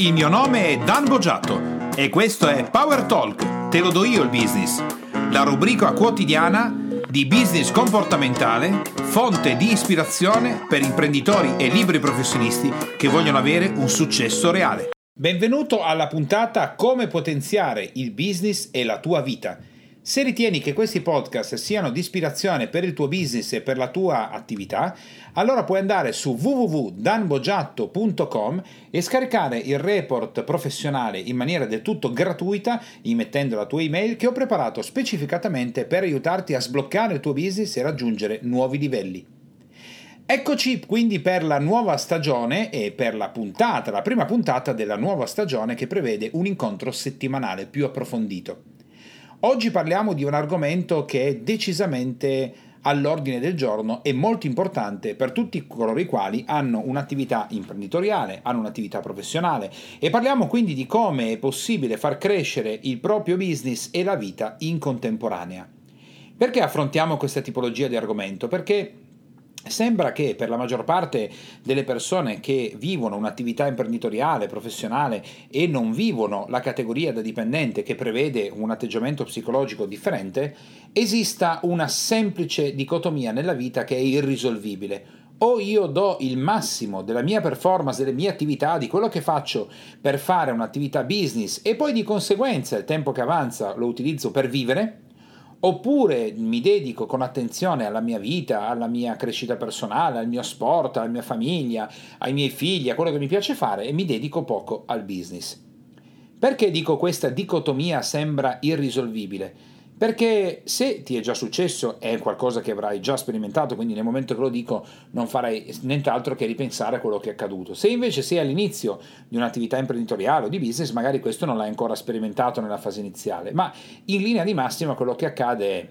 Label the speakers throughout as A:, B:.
A: Il mio nome è Dan Boggiato e questo è Power Talk, te lo do io il business, la rubrica quotidiana di business comportamentale, fonte di ispirazione per imprenditori e liberi professionisti che vogliono avere un successo reale. Benvenuto alla puntata Come potenziare il business e la tua vita se ritieni che questi podcast siano di ispirazione per il tuo business e per la tua attività, allora puoi andare su www.danbogiatto.com e scaricare il report professionale in maniera del tutto gratuita, immettendo la tua email che ho preparato specificatamente per aiutarti a sbloccare il tuo business e raggiungere nuovi livelli. Eccoci quindi per la nuova stagione e per la puntata, la prima puntata della nuova stagione che prevede un incontro settimanale più approfondito. Oggi parliamo di un argomento che è decisamente all'ordine del giorno e molto importante per tutti coloro i quali hanno un'attività imprenditoriale, hanno un'attività professionale e parliamo quindi di come è possibile far crescere il proprio business e la vita in contemporanea. Perché affrontiamo questa tipologia di argomento? Perché Sembra che per la maggior parte delle persone che vivono un'attività imprenditoriale, professionale e non vivono la categoria da dipendente che prevede un atteggiamento psicologico differente, esista una semplice dicotomia nella vita che è irrisolvibile. O io do il massimo della mia performance, delle mie attività, di quello che faccio per fare un'attività business e poi di conseguenza il tempo che avanza lo utilizzo per vivere, oppure mi dedico con attenzione alla mia vita, alla mia crescita personale, al mio sport, alla mia famiglia, ai miei figli, a quello che mi piace fare e mi dedico poco al business. Perché dico questa dicotomia sembra irrisolvibile? Perché se ti è già successo, è qualcosa che avrai già sperimentato, quindi nel momento che lo dico non farai nient'altro che ripensare a quello che è accaduto. Se invece sei all'inizio di un'attività imprenditoriale o di business, magari questo non l'hai ancora sperimentato nella fase iniziale, ma in linea di massima quello che accade è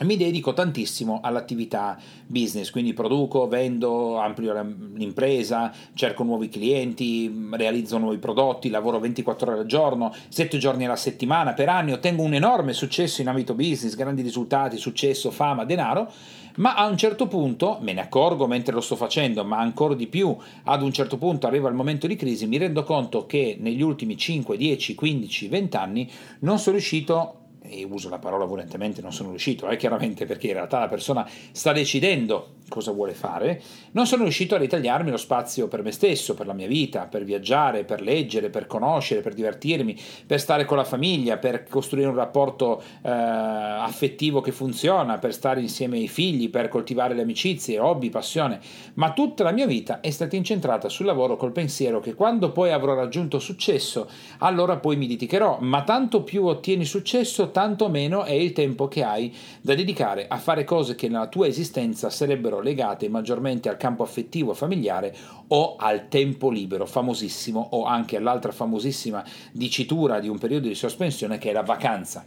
A: mi dedico tantissimo all'attività business, quindi produco, vendo, amplio l'impresa, cerco nuovi clienti, realizzo nuovi prodotti, lavoro 24 ore al giorno, 7 giorni alla settimana, per anni ottengo un enorme successo in ambito business, grandi risultati, successo, fama, denaro, ma a un certo punto, me ne accorgo mentre lo sto facendo, ma ancora di più, ad un certo punto arriva il momento di crisi, mi rendo conto che negli ultimi 5, 10, 15, 20 anni non sono riuscito e uso la parola violentemente, non sono riuscito, eh, chiaramente perché in realtà la persona sta decidendo cosa vuole fare, non sono riuscito a ritagliarmi lo spazio per me stesso, per la mia vita, per viaggiare, per leggere, per conoscere, per divertirmi, per stare con la famiglia, per costruire un rapporto eh, affettivo che funziona, per stare insieme ai figli, per coltivare le amicizie, hobby, passione, ma tutta la mia vita è stata incentrata sul lavoro col pensiero che quando poi avrò raggiunto successo, allora poi mi dedicherò, ma tanto più ottieni successo, tanto meno è il tempo che hai da dedicare a fare cose che nella tua esistenza sarebbero legate maggiormente al campo affettivo familiare o al tempo libero, famosissimo, o anche all'altra famosissima dicitura di un periodo di sospensione che è la vacanza.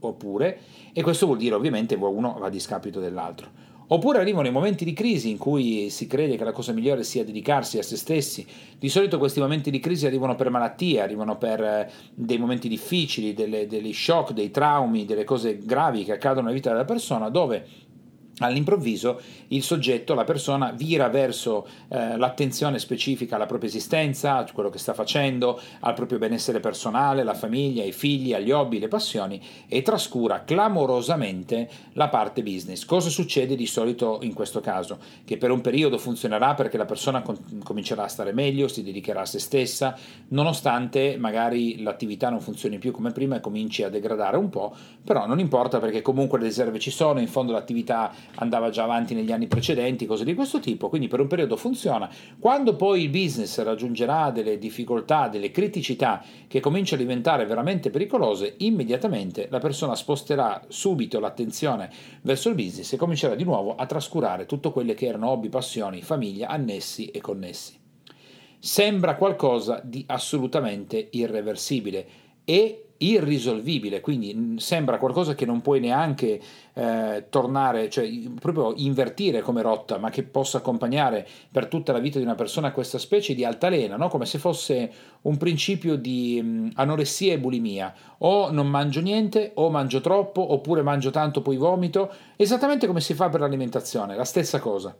A: Oppure, e questo vuol dire ovviamente uno va a discapito dell'altro. Oppure arrivano i momenti di crisi in cui si crede che la cosa migliore sia dedicarsi a se stessi. Di solito questi momenti di crisi arrivano per malattie, arrivano per eh, dei momenti difficili, delle, degli shock, dei traumi, delle cose gravi che accadono nella vita della persona, dove all'improvviso il soggetto, la persona, vira verso eh, l'attenzione specifica alla propria esistenza, a quello che sta facendo, al proprio benessere personale, alla famiglia, ai figli, agli hobby, le passioni e trascura clamorosamente la parte business. Cosa succede di solito in questo caso? Che per un periodo funzionerà perché la persona com- comincerà a stare meglio, si dedicherà a se stessa, nonostante magari l'attività non funzioni più come prima e cominci a degradare un po', però non importa perché comunque le riserve ci sono, in fondo l'attività andava già avanti negli anni precedenti, cose di questo tipo, quindi per un periodo funziona. Quando poi il business raggiungerà delle difficoltà, delle criticità che cominciano a diventare veramente pericolose, immediatamente la persona sposterà subito l'attenzione verso il business e comincerà di nuovo a trascurare tutto quelle che erano hobby, passioni, famiglia, annessi e connessi. Sembra qualcosa di assolutamente irreversibile e irrisolvibile, quindi sembra qualcosa che non puoi neanche eh, tornare, cioè proprio invertire come rotta, ma che possa accompagnare per tutta la vita di una persona questa specie di altalena, no? come se fosse un principio di mh, anoressia e bulimia, o non mangio niente, o mangio troppo, oppure mangio tanto poi vomito, esattamente come si fa per l'alimentazione, la stessa cosa.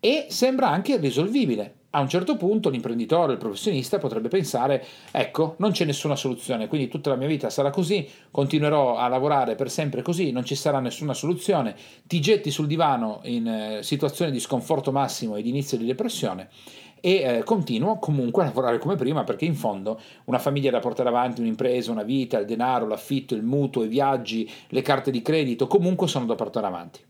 A: E sembra anche irrisolvibile, A un certo punto l'imprenditore, il professionista potrebbe pensare, ecco, non c'è nessuna soluzione, quindi tutta la mia vita sarà così, continuerò a lavorare per sempre così, non ci sarà nessuna soluzione, ti getti sul divano in eh, situazione di sconforto massimo e di inizio di depressione e eh, continuo comunque a lavorare come prima perché in fondo una famiglia da portare avanti, un'impresa, una vita, il denaro, l'affitto, il mutuo, i viaggi, le carte di credito, comunque sono da portare avanti.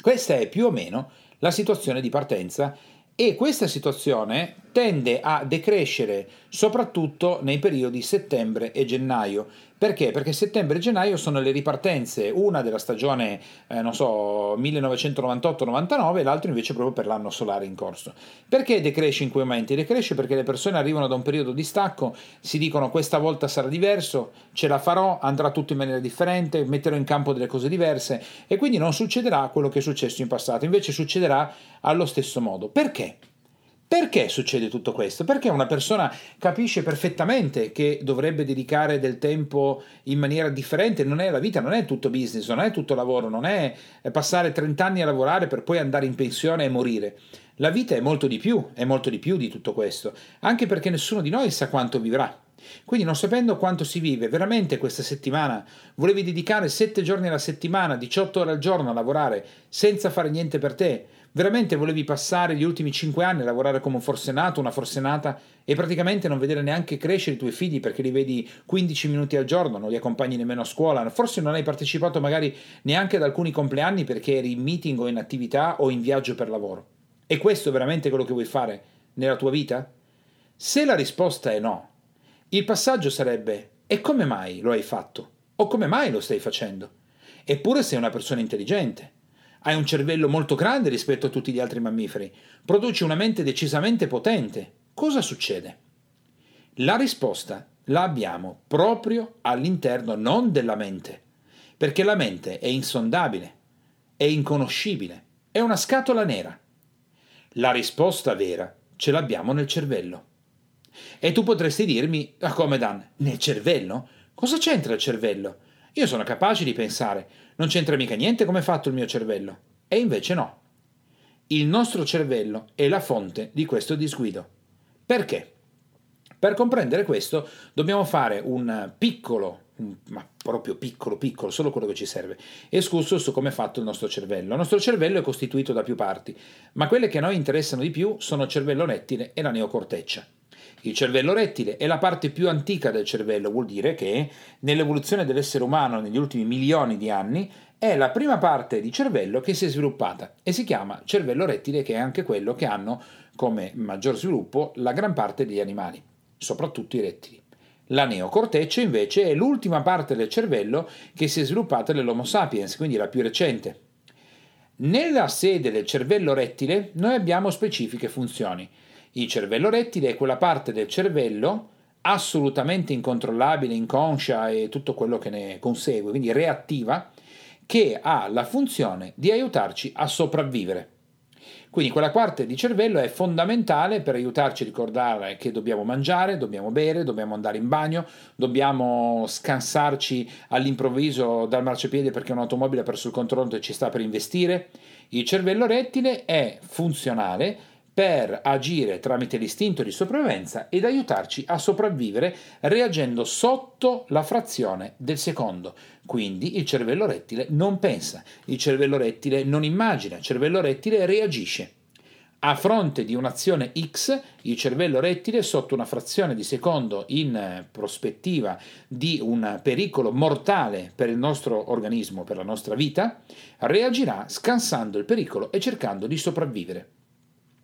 A: Questa è più o meno la situazione di partenza e questa situazione tende a decrescere soprattutto nei periodi settembre e gennaio. Perché? Perché settembre e gennaio sono le ripartenze, una della stagione, eh, non so, 1998-99 e l'altra invece proprio per l'anno solare in corso. Perché decresce in quei momenti? Decresce perché le persone arrivano da un periodo di stacco, si dicono questa volta sarà diverso, ce la farò, andrà tutto in maniera differente, metterò in campo delle cose diverse e quindi non succederà quello che è successo in passato, invece succederà allo stesso modo. Perché? Perché succede tutto questo? Perché una persona capisce perfettamente che dovrebbe dedicare del tempo in maniera differente, non è la vita, non è tutto business, non è tutto lavoro, non è passare 30 anni a lavorare per poi andare in pensione e morire. La vita è molto di più, è molto di più di tutto questo, anche perché nessuno di noi sa quanto vivrà. Quindi non sapendo quanto si vive, veramente questa settimana volevi dedicare 7 giorni alla settimana, 18 ore al giorno a lavorare senza fare niente per te, Veramente volevi passare gli ultimi cinque anni a lavorare come un forsenato, una forsenata e praticamente non vedere neanche crescere i tuoi figli perché li vedi 15 minuti al giorno, non li accompagni nemmeno a scuola, forse non hai partecipato magari neanche ad alcuni compleanni perché eri in meeting o in attività o in viaggio per lavoro. E questo è veramente quello che vuoi fare nella tua vita? Se la risposta è no, il passaggio sarebbe e come mai lo hai fatto? O come mai lo stai facendo? Eppure sei una persona intelligente hai un cervello molto grande rispetto a tutti gli altri mammiferi, produci una mente decisamente potente. Cosa succede? La risposta la abbiamo proprio all'interno non della mente, perché la mente è insondabile, è inconoscibile, è una scatola nera. La risposta vera ce l'abbiamo nel cervello. E tu potresti dirmi, ah, come Dan, nel cervello? Cosa c'entra il cervello? Io sono capace di pensare, non c'entra mica niente come è fatto il mio cervello. E invece no. Il nostro cervello è la fonte di questo disguido. Perché? Per comprendere questo dobbiamo fare un piccolo, ma proprio piccolo, piccolo, solo quello che ci serve, escurso su come è fatto il nostro cervello. Il nostro cervello è costituito da più parti, ma quelle che a noi interessano di più sono il cervello rettile e la neocorteccia. Il cervello rettile è la parte più antica del cervello, vuol dire che nell'evoluzione dell'essere umano negli ultimi milioni di anni è la prima parte di cervello che si è sviluppata e si chiama cervello rettile che è anche quello che hanno come maggior sviluppo la gran parte degli animali, soprattutto i rettili. La neocorteccia invece è l'ultima parte del cervello che si è sviluppata nell'Homo sapiens, quindi la più recente. Nella sede del cervello rettile noi abbiamo specifiche funzioni. Il cervello rettile è quella parte del cervello assolutamente incontrollabile, inconscia e tutto quello che ne consegue, quindi reattiva, che ha la funzione di aiutarci a sopravvivere. Quindi quella parte di cervello è fondamentale per aiutarci a ricordare che dobbiamo mangiare, dobbiamo bere, dobbiamo andare in bagno, dobbiamo scansarci all'improvviso dal marciapiede perché un'automobile ha perso il controllo e ci sta per investire. Il cervello rettile è funzionale per agire tramite l'istinto di sopravvivenza ed aiutarci a sopravvivere reagendo sotto la frazione del secondo. Quindi il cervello rettile non pensa, il cervello rettile non immagina, il cervello rettile reagisce. A fronte di un'azione X, il cervello rettile, sotto una frazione di secondo in prospettiva di un pericolo mortale per il nostro organismo, per la nostra vita, reagirà scansando il pericolo e cercando di sopravvivere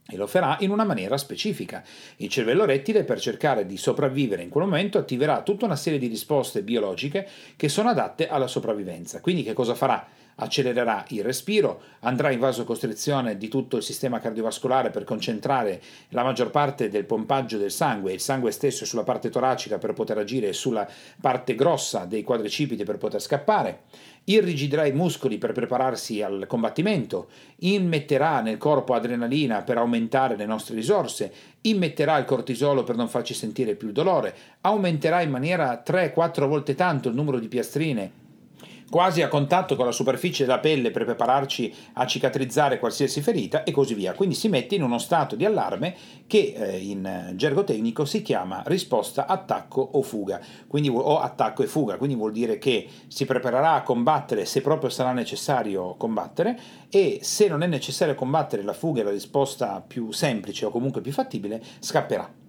A: e lo farà in una maniera specifica. Il cervello rettile, per cercare di sopravvivere in quel momento, attiverà tutta una serie di risposte biologiche che sono adatte alla sopravvivenza. Quindi che cosa farà? Accelererà il respiro, andrà in vasocostrizione di tutto il sistema cardiovascolare per concentrare la maggior parte del pompaggio del sangue, il sangue stesso sulla parte toracica per poter agire sulla parte grossa dei quadricipiti per poter scappare, irrigidirà i muscoli per prepararsi al combattimento, immetterà nel corpo adrenalina per aumentare le nostre risorse, immetterà il cortisolo per non farci sentire più dolore, aumenterà in maniera 3-4 volte tanto il numero di piastrine quasi a contatto con la superficie della pelle per prepararci a cicatrizzare qualsiasi ferita e così via. Quindi si mette in uno stato di allarme che eh, in gergo tecnico si chiama risposta attacco o fuga, quindi, o attacco e fuga, quindi vuol dire che si preparerà a combattere se proprio sarà necessario combattere e se non è necessario combattere la fuga è la risposta più semplice o comunque più fattibile, scapperà.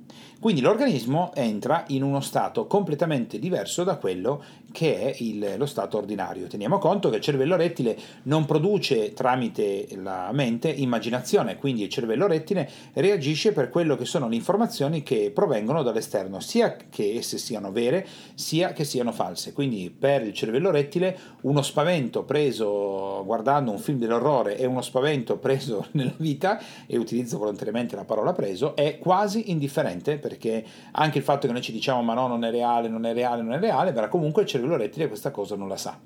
A: Quindi l'organismo entra in uno stato completamente diverso da quello che è il, lo stato ordinario. Teniamo conto che il cervello rettile non produce tramite la mente immaginazione, quindi il cervello rettile reagisce per quello che sono le informazioni che provengono dall'esterno, sia che esse siano vere, sia che siano false. Quindi per il cervello rettile uno spavento preso guardando un film dell'orrore e uno spavento preso nella vita, e utilizzo volontariamente la parola preso, è quasi indifferente perché anche il fatto che noi ci diciamo ma no, non è reale, non è reale, non è reale, però comunque il cervello rettile questa cosa non la sa.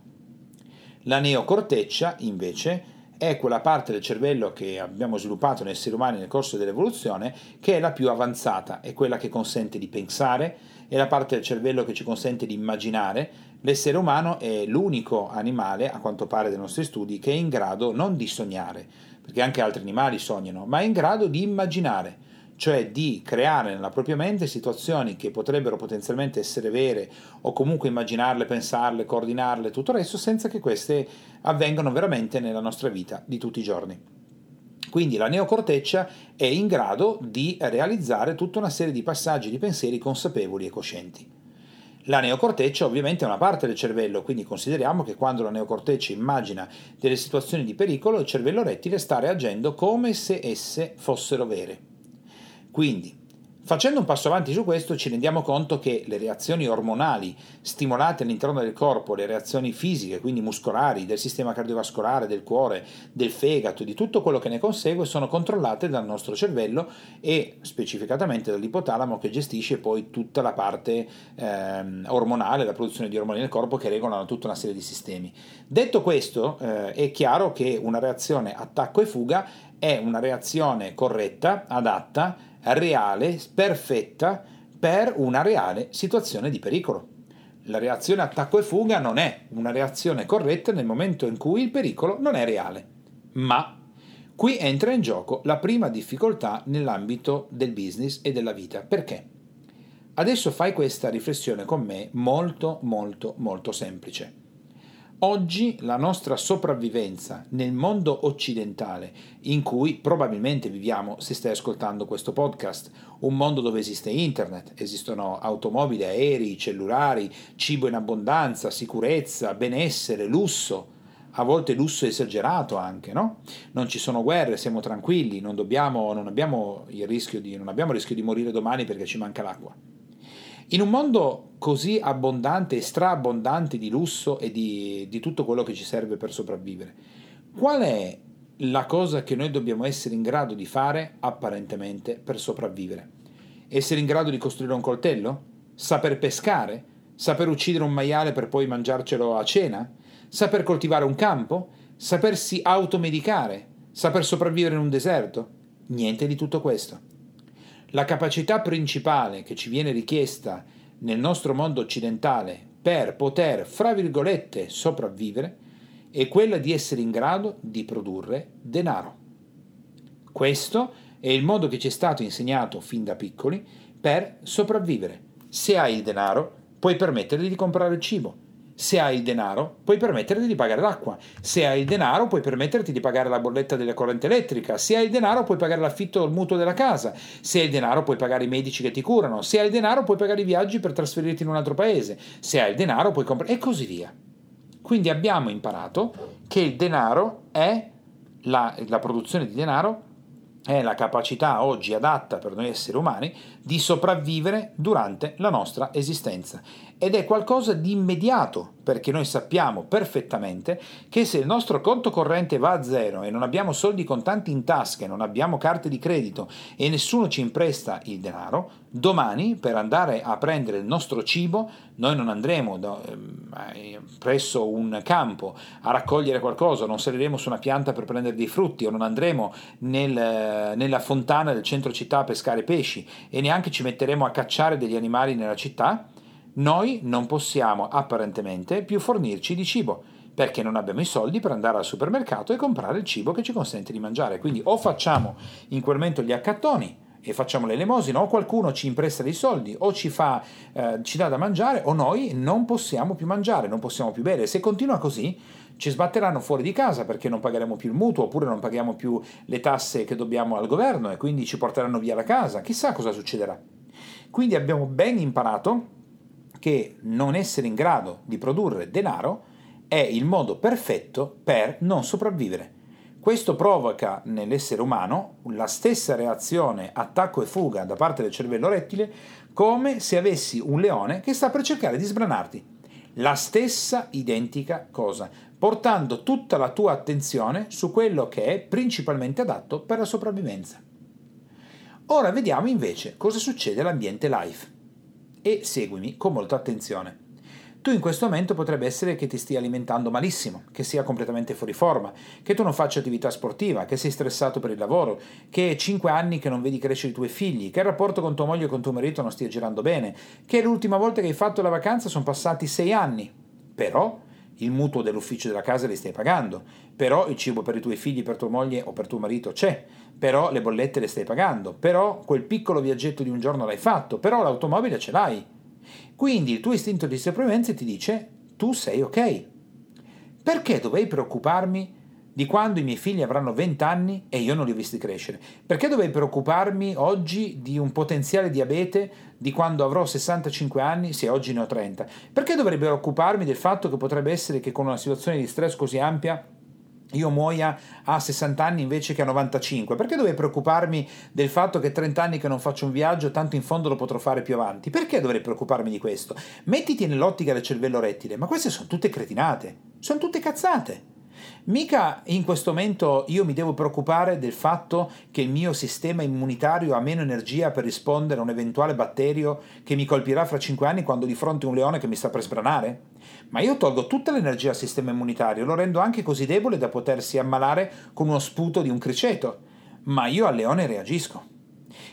A: La neocorteccia, invece, è quella parte del cervello che abbiamo sviluppato negli esseri umani nel corso dell'evoluzione che è la più avanzata, è quella che consente di pensare, è la parte del cervello che ci consente di immaginare. L'essere umano è l'unico animale, a quanto pare dai nostri studi, che è in grado non di sognare, perché anche altri animali sognano, ma è in grado di immaginare cioè di creare nella propria mente situazioni che potrebbero potenzialmente essere vere o comunque immaginarle, pensarle, coordinarle, tutto il resto, senza che queste avvengano veramente nella nostra vita di tutti i giorni. Quindi la neocorteccia è in grado di realizzare tutta una serie di passaggi di pensieri consapevoli e coscienti. La neocorteccia ovviamente è una parte del cervello, quindi consideriamo che quando la neocorteccia immagina delle situazioni di pericolo, il cervello rettile sta reagendo come se esse fossero vere. Quindi, Facendo un passo avanti su questo ci rendiamo conto che le reazioni ormonali stimolate all'interno del corpo, le reazioni fisiche, quindi muscolari, del sistema cardiovascolare, del cuore, del fegato, di tutto quello che ne consegue, sono controllate dal nostro cervello e specificatamente dall'ipotalamo che gestisce poi tutta la parte ehm, ormonale, la produzione di ormoni nel corpo che regolano tutta una serie di sistemi. Detto questo, eh, è chiaro che una reazione attacco e fuga è una reazione corretta, adatta, reale, perfetta per una reale situazione di pericolo. La reazione attacco e fuga non è una reazione corretta nel momento in cui il pericolo non è reale. Ma qui entra in gioco la prima difficoltà nell'ambito del business e della vita. Perché? Adesso fai questa riflessione con me molto molto molto semplice. Oggi la nostra sopravvivenza nel mondo occidentale, in cui probabilmente viviamo se stai ascoltando questo podcast, un mondo dove esiste internet, esistono automobili, aerei, cellulari, cibo in abbondanza, sicurezza, benessere, lusso, a volte lusso esagerato anche, no? Non ci sono guerre, siamo tranquilli, non, dobbiamo, non, abbiamo di, non abbiamo il rischio di morire domani perché ci manca l'acqua. In un mondo così abbondante e straabbondante di lusso e di, di tutto quello che ci serve per sopravvivere, qual è la cosa che noi dobbiamo essere in grado di fare apparentemente per sopravvivere? Essere in grado di costruire un coltello? Saper pescare? Saper uccidere un maiale per poi mangiarcelo a cena? Saper coltivare un campo? Sapersi automedicare? Saper sopravvivere in un deserto? Niente di tutto questo. La capacità principale che ci viene richiesta nel nostro mondo occidentale per poter, fra virgolette, sopravvivere è quella di essere in grado di produrre denaro. Questo è il modo che ci è stato insegnato fin da piccoli per sopravvivere. Se hai il denaro, puoi permetterti di comprare il cibo. Se hai il denaro, puoi permetterti di pagare l'acqua. Se hai il denaro, puoi permetterti di pagare la bolletta della corrente elettrica. Se hai il denaro, puoi pagare l'affitto o il mutuo della casa. Se hai il denaro, puoi pagare i medici che ti curano. Se hai il denaro, puoi pagare i viaggi per trasferirti in un altro paese. Se hai il denaro, puoi comprare. e così via. Quindi abbiamo imparato che il denaro è la, la produzione di denaro è la capacità oggi adatta per noi esseri umani di sopravvivere durante la nostra esistenza ed è qualcosa di immediato perché noi sappiamo perfettamente che se il nostro conto corrente va a zero e non abbiamo soldi contanti in tasca, non abbiamo carte di credito e nessuno ci impresta il denaro, domani per andare a prendere il nostro cibo noi non andremo da, eh, presso un campo a raccogliere qualcosa, non saliremo su una pianta per prendere dei frutti o non andremo nel, nella fontana del centro città a pescare pesci e neanche ci metteremo a cacciare degli animali nella città, noi non possiamo apparentemente più fornirci di cibo. perché non abbiamo i soldi per andare al supermercato e comprare il cibo che ci consente di mangiare. Quindi o facciamo in quel momento gli accattoni e facciamo l'elemosina, o qualcuno ci impresta dei soldi, o ci, fa, eh, ci dà da mangiare, o noi non possiamo più mangiare, non possiamo più bere. Se continua così, ci sbatteranno fuori di casa perché non pagheremo più il mutuo, oppure non paghiamo più le tasse che dobbiamo al governo e quindi ci porteranno via la casa. Chissà cosa succederà. Quindi abbiamo ben imparato che non essere in grado di produrre denaro è il modo perfetto per non sopravvivere. Questo provoca nell'essere umano la stessa reazione attacco e fuga da parte del cervello rettile come se avessi un leone che sta per cercare di sbranarti. La stessa identica cosa, portando tutta la tua attenzione su quello che è principalmente adatto per la sopravvivenza. Ora vediamo invece cosa succede all'ambiente life. E seguimi con molta attenzione tu in questo momento potrebbe essere che ti stia alimentando malissimo, che sia completamente fuori forma, che tu non faccia attività sportiva, che sei stressato per il lavoro, che è 5 anni che non vedi crescere i tuoi figli, che il rapporto con tua moglie e con tuo marito non stia girando bene, che l'ultima volta che hai fatto la vacanza sono passati 6 anni. Però il mutuo dell'ufficio della casa li stai pagando, però il cibo per i tuoi figli, per tua moglie o per tuo marito c'è, però le bollette le stai pagando, però quel piccolo viaggetto di un giorno l'hai fatto, però l'automobile ce l'hai quindi il tuo istinto di sopravvivenza ti dice tu sei ok. Perché dovrei preoccuparmi di quando i miei figli avranno 20 anni e io non li ho visti crescere? Perché dovrei preoccuparmi oggi di un potenziale diabete di quando avrò 65 anni se oggi ne ho 30? Perché dovrei preoccuparmi del fatto che potrebbe essere che con una situazione di stress così ampia io muoia a 60 anni invece che a 95? Perché dovrei preoccuparmi del fatto che 30 anni che non faccio un viaggio, tanto in fondo lo potrò fare più avanti? Perché dovrei preoccuparmi di questo? Mettiti nell'ottica del cervello rettile, ma queste sono tutte cretinate, sono tutte cazzate. Mica in questo momento io mi devo preoccupare del fatto che il mio sistema immunitario ha meno energia per rispondere a un eventuale batterio che mi colpirà fra 5 anni quando di fronte a un leone che mi sta per sbranare? Ma io tolgo tutta l'energia al sistema immunitario, lo rendo anche così debole da potersi ammalare con uno sputo di un criceto. Ma io al leone reagisco.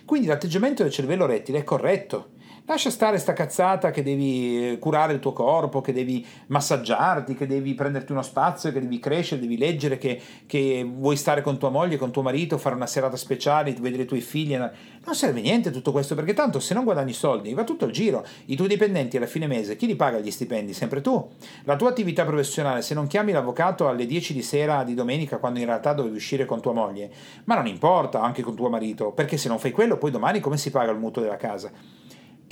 A: Quindi l'atteggiamento del cervello rettile è corretto Lascia stare sta cazzata che devi eh, curare il tuo corpo, che devi massaggiarti, che devi prenderti uno spazio, che devi crescere, devi leggere, che, che vuoi stare con tua moglie, con tuo marito, fare una serata speciale, vedere i tuoi figli. Non serve niente tutto questo perché tanto se non guadagni soldi va tutto il giro. I tuoi dipendenti alla fine mese, chi li paga gli stipendi? Sempre tu. La tua attività professionale, se non chiami l'avvocato alle 10 di sera di domenica quando in realtà dovevi uscire con tua moglie, ma non importa anche con tuo marito, perché se non fai quello poi domani come si paga il mutuo della casa?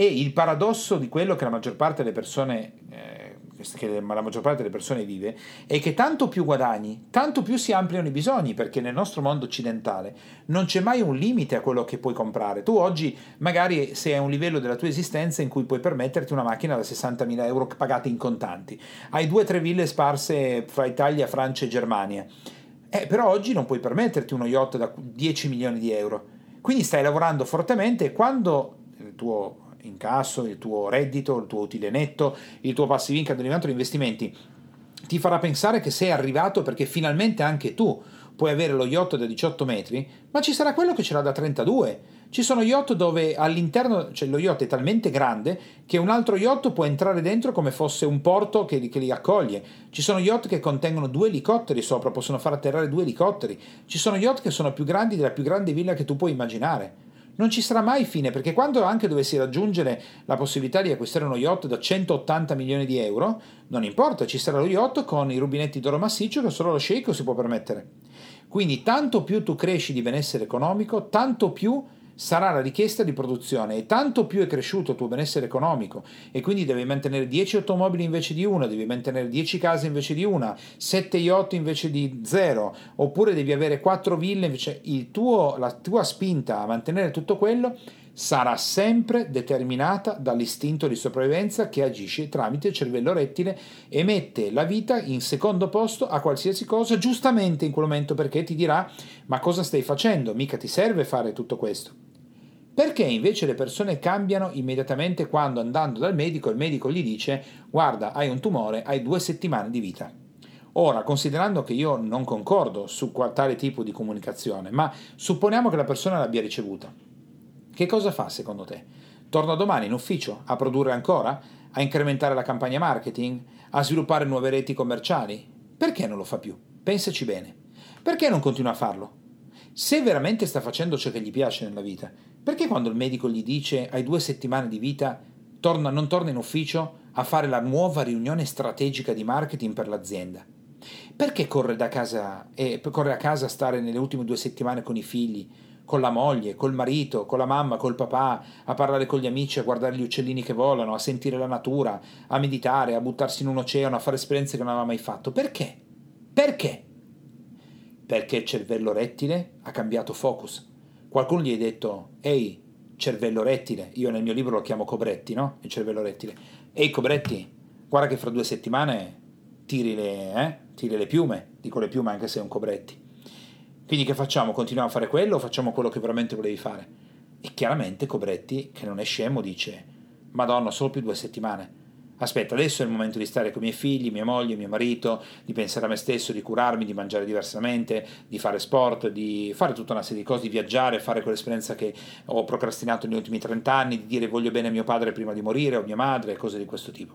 A: E il paradosso di quello che la maggior parte delle persone, eh, che la maggior parte delle persone vive, è che tanto più guadagni, tanto più si ampliano i bisogni, perché nel nostro mondo occidentale non c'è mai un limite a quello che puoi comprare. Tu oggi magari sei a un livello della tua esistenza in cui puoi permetterti una macchina da 60.000 euro pagate in contanti. Hai due o tre ville sparse fra Italia, Francia e Germania. Eh, però oggi non puoi permetterti uno yacht da 10 milioni di euro. Quindi stai lavorando fortemente e quando il tuo incasso, il tuo reddito, il tuo utile netto, il tuo passive income derivato da investimenti, ti farà pensare che sei arrivato perché finalmente anche tu puoi avere lo yacht da 18 metri, ma ci sarà quello che ce l'ha da 32. Ci sono yacht dove all'interno, cioè lo yacht è talmente grande che un altro yacht può entrare dentro come fosse un porto che, che, li accoglie. Ci sono yacht che contengono due elicotteri sopra, possono far atterrare due elicotteri. Ci sono yacht che sono più grandi della più grande villa che tu puoi immaginare non ci sarà mai fine, perché quando anche dovessi raggiungere la possibilità di acquistare uno yacht da 180 milioni di euro, non importa, ci sarà lo yacht con i rubinetti d'oro massiccio che solo lo sceicco si può permettere. Quindi tanto più tu cresci di benessere economico, tanto più sarà la richiesta di produzione e tanto più è cresciuto il tuo benessere economico e quindi devi mantenere 10 automobili invece di una, devi mantenere 10 case invece di una, 7 yacht invece di 0, oppure devi avere 4 ville invece tuo, la tua spinta a mantenere tutto quello sarà sempre determinata dall'istinto di sopravvivenza che agisce tramite il cervello rettile e mette la vita in secondo posto a qualsiasi cosa, giustamente in quel momento perché ti dirà ma cosa stai facendo? Mica ti serve fare tutto questo. Perché invece le persone cambiano immediatamente quando andando dal medico il medico gli dice guarda hai un tumore, hai due settimane di vita. Ora, considerando che io non concordo su tale tipo di comunicazione, ma supponiamo che la persona l'abbia ricevuta, che cosa fa secondo te? Torna domani in ufficio a produrre ancora? A incrementare la campagna marketing? A sviluppare nuove reti commerciali? Perché non lo fa più? Pensaci bene. Perché non continua a farlo? Se veramente sta facendo ciò che gli piace nella vita, quando il medico gli dice hai due settimane di vita, torna, non torna in ufficio a fare la nuova riunione strategica di marketing per l'azienda? Perché corre, da casa, eh, corre a casa a stare nelle ultime due settimane con i figli, con la moglie, col marito, con la mamma, col papà, a parlare con gli amici, a guardare gli uccellini che volano, a sentire la natura, a meditare, a buttarsi in un oceano, a fare esperienze che non aveva mai fatto? Perché? Perché? Perché il cervello rettile ha cambiato focus. Qualcuno gli ha detto, ehi, cervello rettile, io nel mio libro lo chiamo Cobretti, no? Il cervello rettile. Ehi Cobretti, guarda che fra due settimane tiri le, eh? tiri le piume, dico le piume anche se è un Cobretti. Quindi che facciamo? Continuiamo a fare quello o facciamo quello che veramente volevi fare? E chiaramente Cobretti, che non è scemo, dice, Madonna, solo più due settimane aspetta, adesso è il momento di stare con i miei figli, mia moglie, mio marito, di pensare a me stesso, di curarmi, di mangiare diversamente, di fare sport, di fare tutta una serie di cose, di viaggiare, fare quell'esperienza che ho procrastinato negli ultimi 30 anni, di dire voglio bene a mio padre prima di morire o mia madre, cose di questo tipo.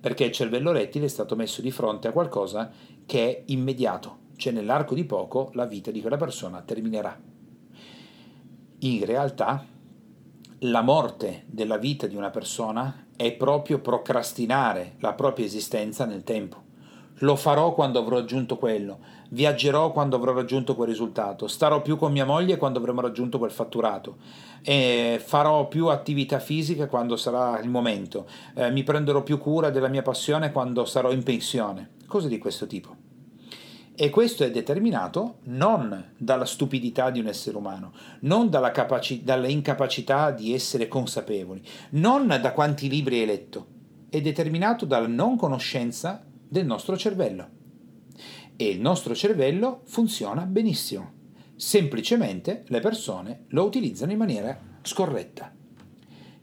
A: Perché il cervello rettile è stato messo di fronte a qualcosa che è immediato, cioè nell'arco di poco la vita di quella persona terminerà. In realtà la morte della vita di una persona è proprio procrastinare la propria esistenza nel tempo. Lo farò quando avrò raggiunto quello, viaggerò quando avrò raggiunto quel risultato, starò più con mia moglie quando avremo raggiunto quel fatturato, e farò più attività fisica quando sarà il momento, eh, mi prenderò più cura della mia passione quando sarò in pensione, cose di questo tipo. E questo è determinato non dalla stupidità di un essere umano, non dalla, capaci- dalla incapacità di essere consapevoli, non da quanti libri hai letto, è determinato dalla non conoscenza del nostro cervello. E il nostro cervello funziona benissimo. Semplicemente le persone lo utilizzano in maniera scorretta.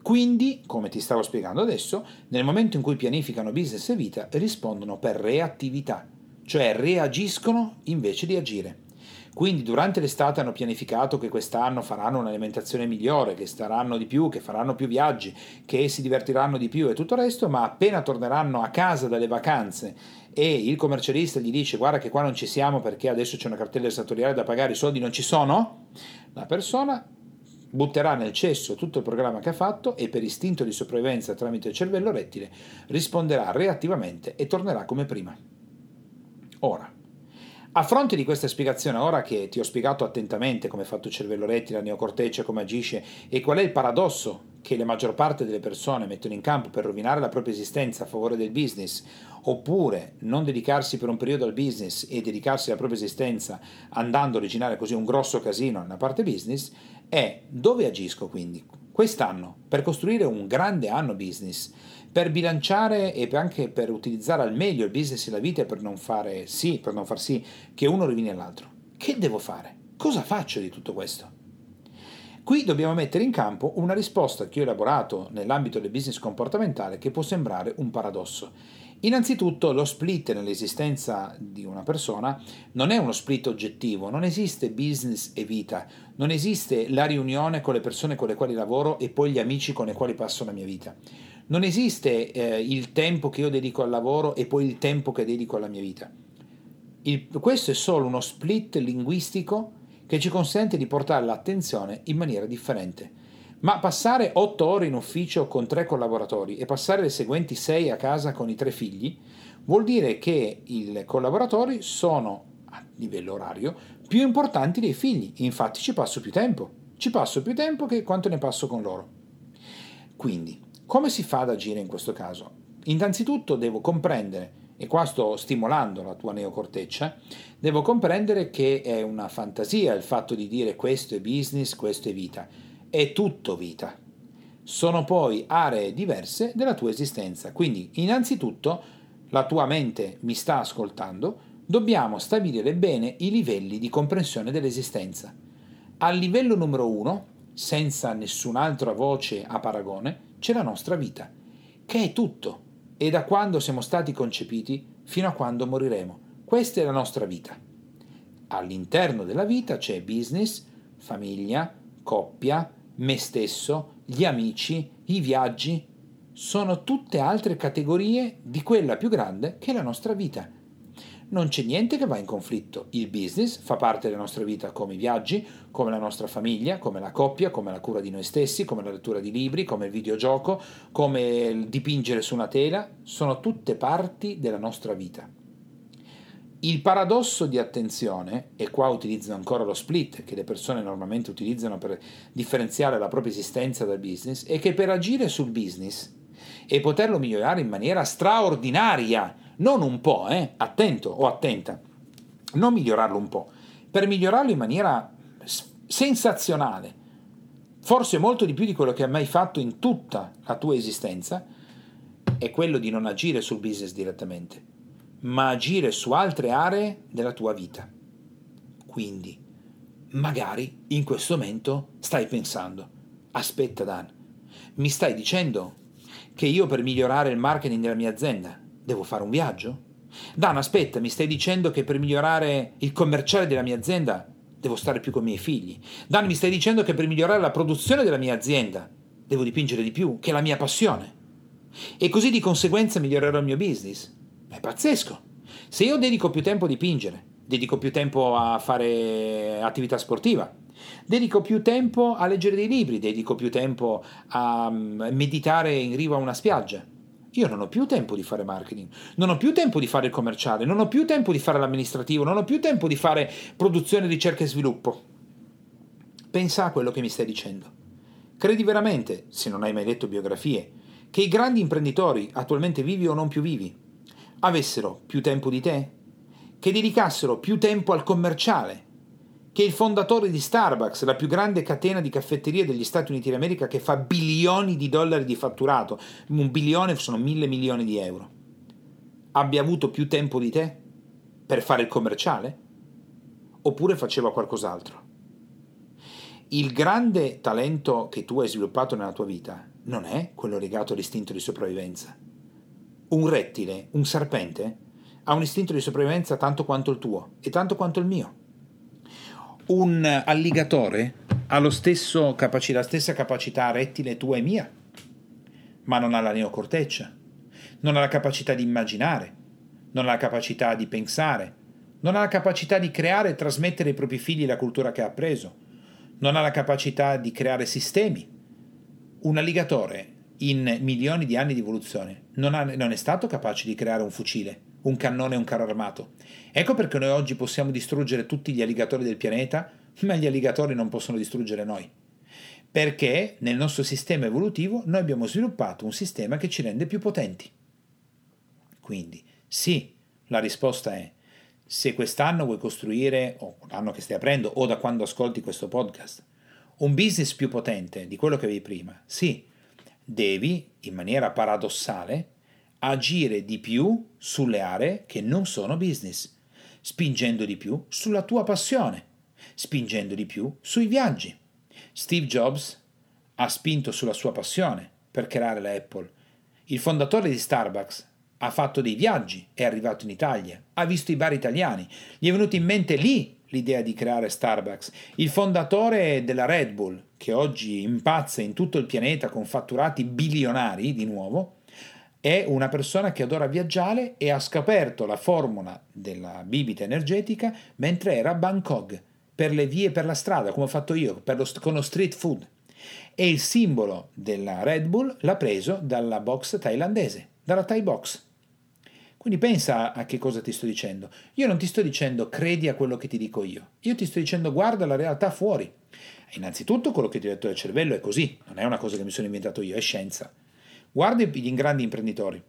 A: Quindi, come ti stavo spiegando adesso, nel momento in cui pianificano business e vita rispondono per reattività cioè reagiscono invece di agire. Quindi durante l'estate hanno pianificato che quest'anno faranno un'alimentazione migliore, che staranno di più, che faranno più viaggi, che si divertiranno di più e tutto il resto, ma appena torneranno a casa dalle vacanze e il commercialista gli dice guarda che qua non ci siamo perché adesso c'è una cartella esattoriale da pagare, i soldi non ci sono, la persona butterà nel cesso tutto il programma che ha fatto e per istinto di sopravvivenza tramite il cervello rettile risponderà reattivamente e tornerà come prima. Ora, a fronte di questa spiegazione, ora che ti ho spiegato attentamente come è fatto il cervello rettile, la neocorteccia, come agisce e qual è il paradosso che la maggior parte delle persone mettono in campo per rovinare la propria esistenza a favore del business, oppure non dedicarsi per un periodo al business e dedicarsi alla propria esistenza andando a originare così un grosso casino nella parte business, è dove agisco quindi? Quest'anno, per costruire un grande anno business, per bilanciare e anche per utilizzare al meglio il business e la vita per non fare sì, per non far sì che uno rovini l'altro. Che devo fare? Cosa faccio di tutto questo? Qui dobbiamo mettere in campo una risposta che ho elaborato nell'ambito del business comportamentale che può sembrare un paradosso. Innanzitutto lo split nell'esistenza di una persona non è uno split oggettivo, non esiste business e vita, non esiste la riunione con le persone con le quali lavoro e poi gli amici con i quali passo la mia vita. Non esiste eh, il tempo che io dedico al lavoro e poi il tempo che dedico alla mia vita. Il, questo è solo uno split linguistico che ci consente di portare l'attenzione in maniera differente. Ma passare otto ore in ufficio con tre collaboratori e passare le seguenti sei a casa con i tre figli vuol dire che i collaboratori sono a livello orario più importanti dei figli. Infatti ci passo più tempo. Ci passo più tempo che quanto ne passo con loro. Quindi, come si fa ad agire in questo caso? Innanzitutto devo comprendere, e qua sto stimolando la tua neocorteccia, devo comprendere che è una fantasia il fatto di dire questo è business, questo è vita. È tutto vita. Sono poi aree diverse della tua esistenza. Quindi, innanzitutto, la tua mente mi sta ascoltando, dobbiamo stabilire bene i livelli di comprensione dell'esistenza. Al livello numero uno, senza nessun'altra voce a paragone, c'è la nostra vita, che è tutto, e da quando siamo stati concepiti fino a quando moriremo. Questa è la nostra vita. All'interno della vita c'è business, famiglia, coppia, me stesso, gli amici, i viaggi. Sono tutte altre categorie di quella più grande che è la nostra vita. Non c'è niente che va in conflitto. Il business fa parte della nostra vita come i viaggi, come la nostra famiglia, come la coppia, come la cura di noi stessi, come la lettura di libri, come il videogioco, come il dipingere su una tela, sono tutte parti della nostra vita. Il paradosso di attenzione, e qua utilizzo ancora lo split che le persone normalmente utilizzano per differenziare la propria esistenza dal business, è che per agire sul business e poterlo migliorare in maniera straordinaria, non un po', eh, attento o attenta, non migliorarlo un po', per migliorarlo in maniera sensazionale, forse molto di più di quello che hai mai fatto in tutta la tua esistenza, è quello di non agire sul business direttamente, ma agire su altre aree della tua vita. Quindi, magari in questo momento stai pensando, aspetta Dan, mi stai dicendo che io per migliorare il marketing della mia azienda devo fare un viaggio? Dan, aspetta, mi stai dicendo che per migliorare il commerciale della mia azienda devo stare più con i miei figli. Dan, mi stai dicendo che per migliorare la produzione della mia azienda devo dipingere di più, che è la mia passione. E così di conseguenza migliorerò il mio business. È pazzesco. Se io dedico più tempo a dipingere, dedico più tempo a fare attività sportiva, dedico più tempo a leggere dei libri, dedico più tempo a mm, meditare in riva a una spiaggia, io non ho più tempo di fare marketing, non ho più tempo di fare il commerciale, non ho più tempo di fare l'amministrativo, non ho più tempo di fare produzione, ricerca e sviluppo. Pensa a quello che mi stai dicendo. Credi veramente, se non hai mai letto biografie, che i grandi imprenditori, attualmente vivi o non più vivi, avessero più tempo di te? Che dedicassero più tempo al commerciale, che il fondatore di Starbucks, la più grande catena di caffetterie degli Stati Uniti d'America che fa bilioni di dollari di fatturato, un bilione sono mille milioni di euro, abbia avuto più tempo di te per fare il commerciale? Oppure faceva qualcos'altro? Il grande talento che tu hai sviluppato nella tua vita non è quello legato all'istinto di sopravvivenza. Un rettile, un serpente, ha un istinto di sopravvivenza tanto quanto il tuo e tanto quanto il mio un alligatore ha stesso la stessa capacità rettile tua e mia, ma non ha la neocorteccia, non ha la capacità di immaginare, non ha la capacità di pensare, non ha la capacità di creare e trasmettere ai propri figli la cultura che ha appreso, non ha la capacità di creare sistemi. Un alligatore in milioni di anni di evoluzione non, ha, non è stato capace di creare un fucile un cannone e un carro armato. Ecco perché noi oggi possiamo distruggere tutti gli alligatori del pianeta, ma gli alligatori non possono distruggere noi. Perché nel nostro sistema evolutivo noi abbiamo sviluppato un sistema che ci rende più potenti. Quindi, sì, la risposta è se quest'anno vuoi costruire, o l'anno che stai aprendo, o da quando ascolti questo podcast, un business più potente di quello che avevi prima, sì, devi, in maniera paradossale, agire di più sulle aree che non sono business, spingendo di più sulla tua passione, spingendo di più sui viaggi. Steve Jobs ha spinto sulla sua passione per creare la Apple. Il fondatore di Starbucks ha fatto dei viaggi, è arrivato in Italia, ha visto i bar italiani, gli è venuta in mente lì l'idea di creare Starbucks. Il fondatore della Red Bull, che oggi impazza in tutto il pianeta con fatturati bilionari di nuovo, è una persona che adora viaggiare e ha scoperto la formula della bibita energetica mentre era a Bangkok, per le vie per la strada, come ho fatto io, lo, con lo street food. E il simbolo della Red Bull l'ha preso dalla box thailandese, dalla Thai box. Quindi pensa a che cosa ti sto dicendo. Io non ti sto dicendo credi a quello che ti dico io. Io ti sto dicendo guarda la realtà fuori. Innanzitutto quello che ti ho detto del cervello è così, non è una cosa che mi sono inventato io, è scienza. Guarda i grandi imprenditori,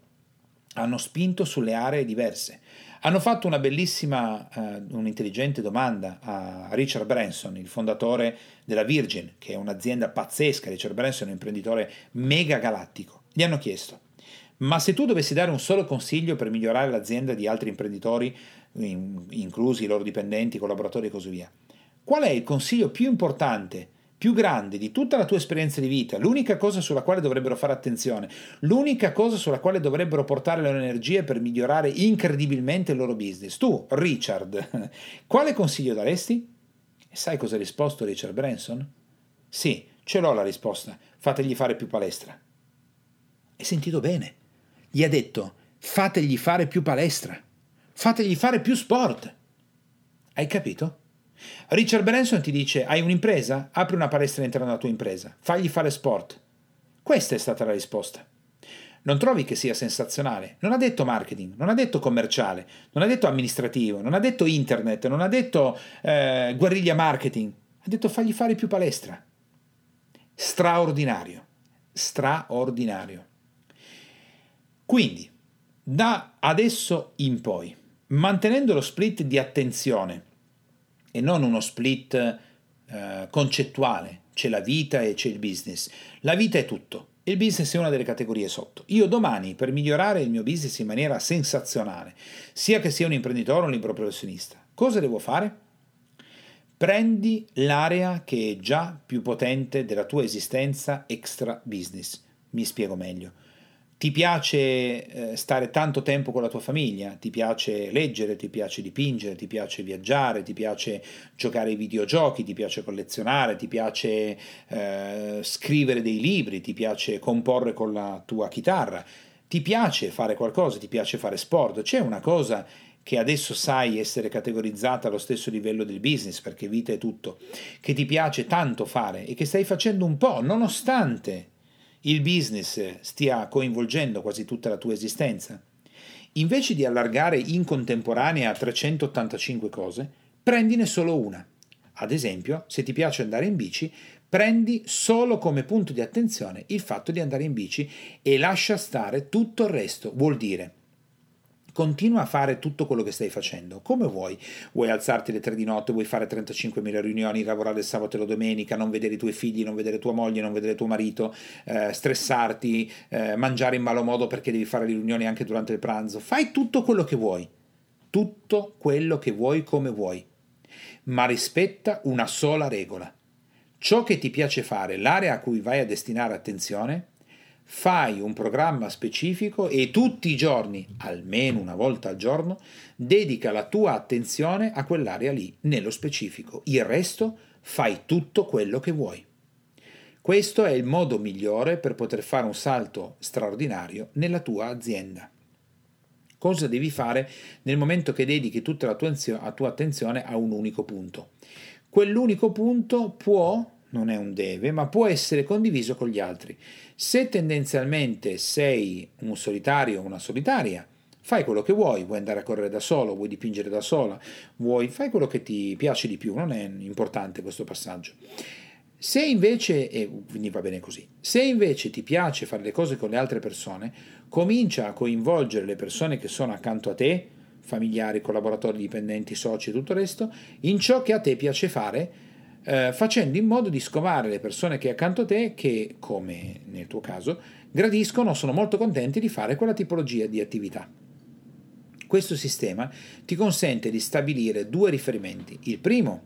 A: hanno spinto sulle aree diverse. Hanno fatto una bellissima, uh, un'intelligente domanda a Richard Branson, il fondatore della Virgin, che è un'azienda pazzesca. Richard Branson è un imprenditore mega galattico. Gli hanno chiesto, ma se tu dovessi dare un solo consiglio per migliorare l'azienda di altri imprenditori, in, inclusi i loro dipendenti, collaboratori e così via, qual è il consiglio più importante più grande di tutta la tua esperienza di vita, l'unica cosa sulla quale dovrebbero fare attenzione, l'unica cosa sulla quale dovrebbero portare le loro energie per migliorare incredibilmente il loro business. Tu, Richard, quale consiglio daresti? E sai cosa ha risposto Richard Branson? Sì, ce l'ho la risposta, fategli fare più palestra. Hai sentito bene? Gli ha detto, fategli fare più palestra. Fategli fare più sport. Hai capito? Richard Branson ti dice: Hai un'impresa? Apri una palestra all'interno della tua impresa. Fagli fare sport. Questa è stata la risposta. Non trovi che sia sensazionale? Non ha detto marketing, non ha detto commerciale, non ha detto amministrativo, non ha detto internet, non ha detto eh, guerriglia marketing, ha detto fagli fare più palestra. Straordinario, straordinario. Quindi, da adesso in poi, mantenendo lo split di attenzione e non uno split eh, concettuale, c'è la vita e c'è il business. La vita è tutto, il business è una delle categorie sotto. Io domani, per migliorare il mio business in maniera sensazionale, sia che sia un imprenditore o un libero professionista, cosa devo fare? Prendi l'area che è già più potente della tua esistenza extra business. Mi spiego meglio. Ti piace eh, stare tanto tempo con la tua famiglia, ti piace leggere, ti piace dipingere, ti piace viaggiare, ti piace giocare ai videogiochi, ti piace collezionare, ti piace eh, scrivere dei libri, ti piace comporre con la tua chitarra, ti piace fare qualcosa, ti piace fare sport. C'è una cosa che adesso sai essere categorizzata allo stesso livello del business, perché vita è tutto, che ti piace tanto fare e che stai facendo un po', nonostante il business stia coinvolgendo quasi tutta la tua esistenza? Invece di allargare in contemporanea a 385 cose, prendine solo una. Ad esempio, se ti piace andare in bici, prendi solo come punto di attenzione il fatto di andare in bici e lascia stare tutto il resto. Vuol dire Continua a fare tutto quello che stai facendo, come vuoi. Vuoi alzarti alle 3 di notte, vuoi fare 35.000 riunioni, lavorare il sabato e la domenica, non vedere i tuoi figli, non vedere tua moglie, non vedere tuo marito, eh, stressarti, eh, mangiare in malo modo perché devi fare le riunioni anche durante il pranzo. Fai tutto quello che vuoi. Tutto quello che vuoi come vuoi. Ma rispetta una sola regola. Ciò che ti piace fare, l'area a cui vai a destinare attenzione, fai un programma specifico e tutti i giorni, almeno una volta al giorno, dedica la tua attenzione a quell'area lì, nello specifico. Il resto fai tutto quello che vuoi. Questo è il modo migliore per poter fare un salto straordinario nella tua azienda. Cosa devi fare nel momento che dedichi tutta la tua, attenzione a un unico punto? Quell'unico punto può non è un deve, ma può essere condiviso con gli altri. Se tendenzialmente sei un solitario o una solitaria, fai quello che vuoi, vuoi andare a correre da solo, vuoi dipingere da sola, vuoi fai quello che ti piace di più, non è importante questo passaggio. Se invece, e quindi va bene così, se invece ti piace fare le cose con le altre persone, comincia a coinvolgere le persone che sono accanto a te, familiari, collaboratori, dipendenti, soci e tutto il resto, in ciò che a te piace fare eh, facendo in modo di scovare le persone che accanto a te che, come nel tuo caso, gradiscono o sono molto contenti di fare quella tipologia di attività. Questo sistema ti consente di stabilire due riferimenti. Il primo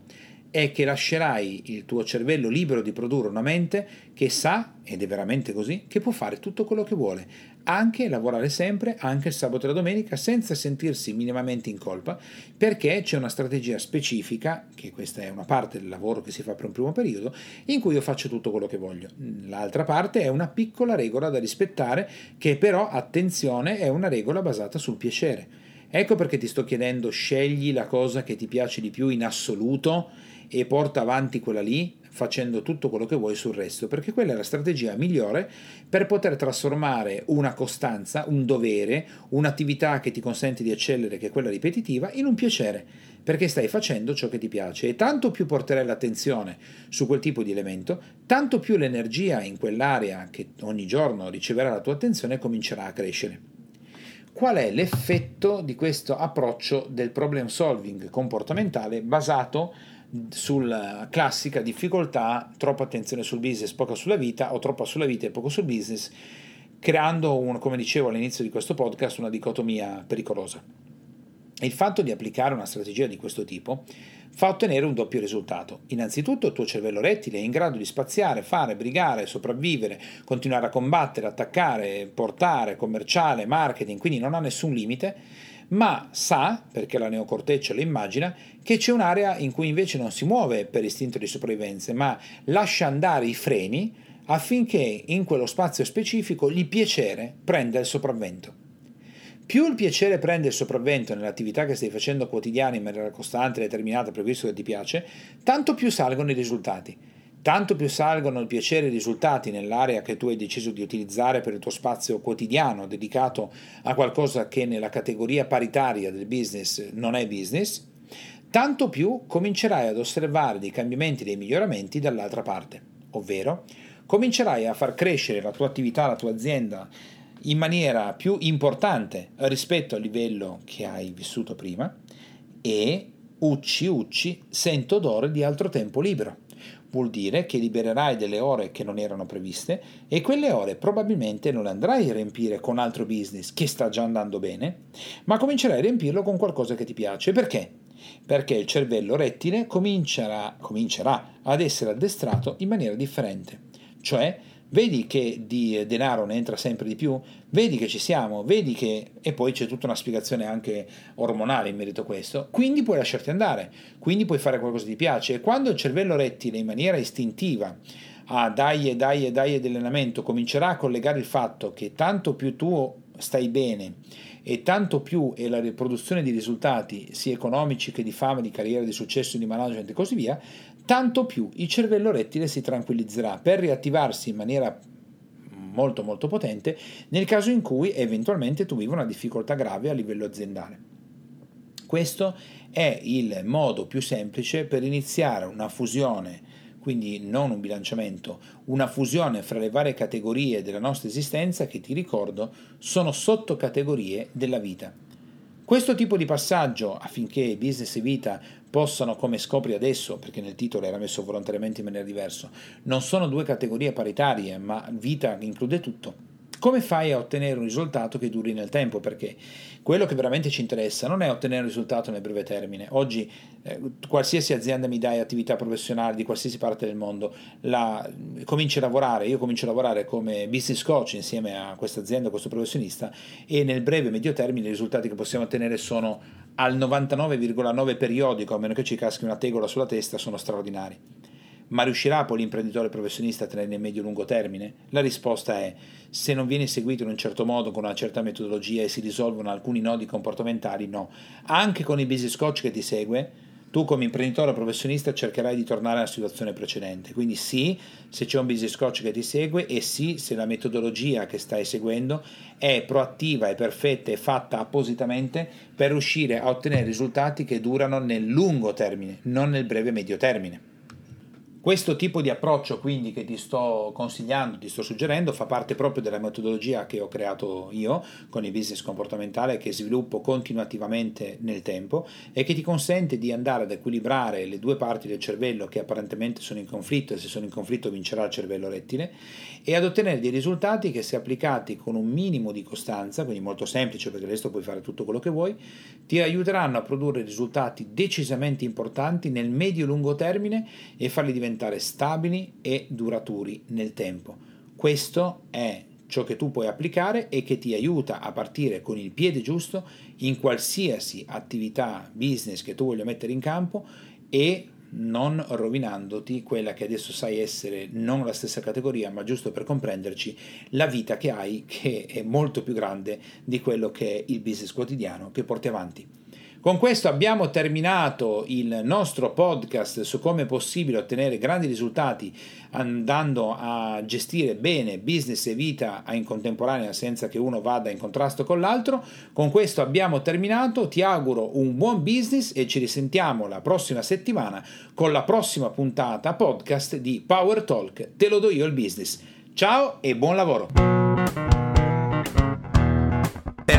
A: è che lascerai il tuo cervello libero di produrre una mente che sa, ed è veramente così, che può fare tutto quello che vuole, anche lavorare sempre, anche il sabato e la domenica, senza sentirsi minimamente in colpa, perché c'è una strategia specifica, che questa è una parte del lavoro che si fa per un primo periodo, in cui io faccio tutto quello che voglio. L'altra parte è una piccola regola da rispettare, che però, attenzione, è una regola basata sul piacere. Ecco perché ti sto chiedendo scegli la cosa che ti piace di più in assoluto e porta avanti quella lì facendo tutto quello che vuoi sul resto, perché quella è la strategia migliore per poter trasformare una costanza, un dovere, un'attività che ti consente di eccellere, che è quella ripetitiva, in un piacere, perché stai facendo ciò che ti piace e tanto più porterai l'attenzione su quel tipo di elemento, tanto più l'energia in quell'area che ogni giorno riceverà la tua attenzione comincerà a crescere. Qual è l'effetto di questo approccio del problem solving comportamentale basato sulla classica difficoltà, troppa attenzione sul business, poca sulla vita, o troppa sulla vita e poco sul business, creando, un, come dicevo all'inizio di questo podcast, una dicotomia pericolosa. Il fatto di applicare una strategia di questo tipo fa ottenere un doppio risultato. Innanzitutto il tuo cervello rettile è in grado di spaziare, fare, brigare, sopravvivere, continuare a combattere, attaccare, portare, commerciale, marketing, quindi non ha nessun limite ma sa, perché la neocorteccia lo immagina, che c'è un'area in cui invece non si muove per istinto di sopravvivenza, ma lascia andare i freni affinché in quello spazio specifico il piacere prenda il sopravvento. Più il piacere prende il sopravvento nell'attività che stai facendo quotidiana in maniera costante, determinata, per questo che ti piace, tanto più salgono i risultati. Tanto più salgono il piacere e i risultati nell'area che tu hai deciso di utilizzare per il tuo spazio quotidiano, dedicato a qualcosa che nella categoria paritaria del business non è business, tanto più comincerai ad osservare dei cambiamenti, dei miglioramenti dall'altra parte, ovvero comincerai a far crescere la tua attività, la tua azienda in maniera più importante rispetto al livello che hai vissuto prima e ucci ucci sento odore di altro tempo libero. Vuol dire che libererai delle ore che non erano previste e quelle ore probabilmente non le andrai a riempire con altro business che sta già andando bene, ma comincerai a riempirlo con qualcosa che ti piace. Perché? Perché il cervello rettile comincerà, comincerà ad essere addestrato in maniera differente. Cioè, vedi che di denaro ne entra sempre di più, vedi che ci siamo, vedi che... e poi c'è tutta una spiegazione anche ormonale in merito a questo, quindi puoi lasciarti andare, quindi puoi fare qualcosa che ti piace. E quando il cervello rettile in maniera istintiva a dai e dai e dai dell'allenamento comincerà a collegare il fatto che tanto più tu stai bene e tanto più è la riproduzione di risultati sia economici che di fama, di carriera, di successo, di management e così via, tanto più il cervello rettile si tranquillizzerà per riattivarsi in maniera molto molto potente nel caso in cui eventualmente tu vivi una difficoltà grave a livello aziendale. Questo è il modo più semplice per iniziare una fusione, quindi non un bilanciamento, una fusione fra le varie categorie della nostra esistenza che ti ricordo sono sottocategorie della vita. Questo tipo di passaggio affinché business e vita possano, come scopri adesso, perché nel titolo era messo volontariamente in maniera diversa, non sono due categorie paritarie, ma vita include tutto come fai a ottenere un risultato che duri nel tempo? Perché quello che veramente ci interessa non è ottenere un risultato nel breve termine. Oggi eh, qualsiasi azienda mi dai attività professionali di qualsiasi parte del mondo, la, cominci a lavorare, io comincio a lavorare come business coach insieme a questa azienda, a questo professionista e nel breve e medio termine i risultati che possiamo ottenere sono al 99,9 periodico, a meno che ci caschi una tegola sulla testa, sono straordinari. Ma riuscirà poi l'imprenditore professionista a tenere nel medio-lungo termine? La risposta è se non viene seguito in un certo modo, con una certa metodologia e si risolvono alcuni nodi comportamentali, no. Anche con il business coach che ti segue, tu come imprenditore professionista cercherai di tornare alla situazione precedente. Quindi sì, se c'è un business coach che ti segue e sì, se la metodologia che stai seguendo è proattiva, è perfetta, è fatta appositamente per riuscire a ottenere risultati che durano nel lungo termine, non nel breve medio termine. Questo tipo di approccio quindi che ti sto consigliando, ti sto suggerendo, fa parte proprio della metodologia che ho creato io con il business comportamentale che sviluppo continuativamente nel tempo e che ti consente di andare ad equilibrare le due parti del cervello che apparentemente sono in conflitto e se sono in conflitto vincerà il cervello rettile e ad ottenere dei risultati che se applicati con un minimo di costanza, quindi molto semplice perché adesso puoi fare tutto quello che vuoi, ti aiuteranno a produrre risultati decisamente importanti nel medio-lungo termine e farli diventare diventare stabili e duraturi nel tempo. Questo è ciò che tu puoi applicare e che ti aiuta a partire con il piede giusto in qualsiasi attività business che tu voglia mettere in campo e non rovinandoti quella che adesso sai essere non la stessa categoria, ma giusto per comprenderci, la vita che hai che è molto più grande di quello che è il business quotidiano che porti avanti. Con questo abbiamo terminato il nostro podcast su come è possibile ottenere grandi risultati andando a gestire bene business e vita in contemporanea senza che uno vada in contrasto con l'altro. Con questo abbiamo terminato, ti auguro un buon business e ci risentiamo la prossima settimana con la prossima puntata podcast di Power Talk, te lo do io il business. Ciao e buon lavoro!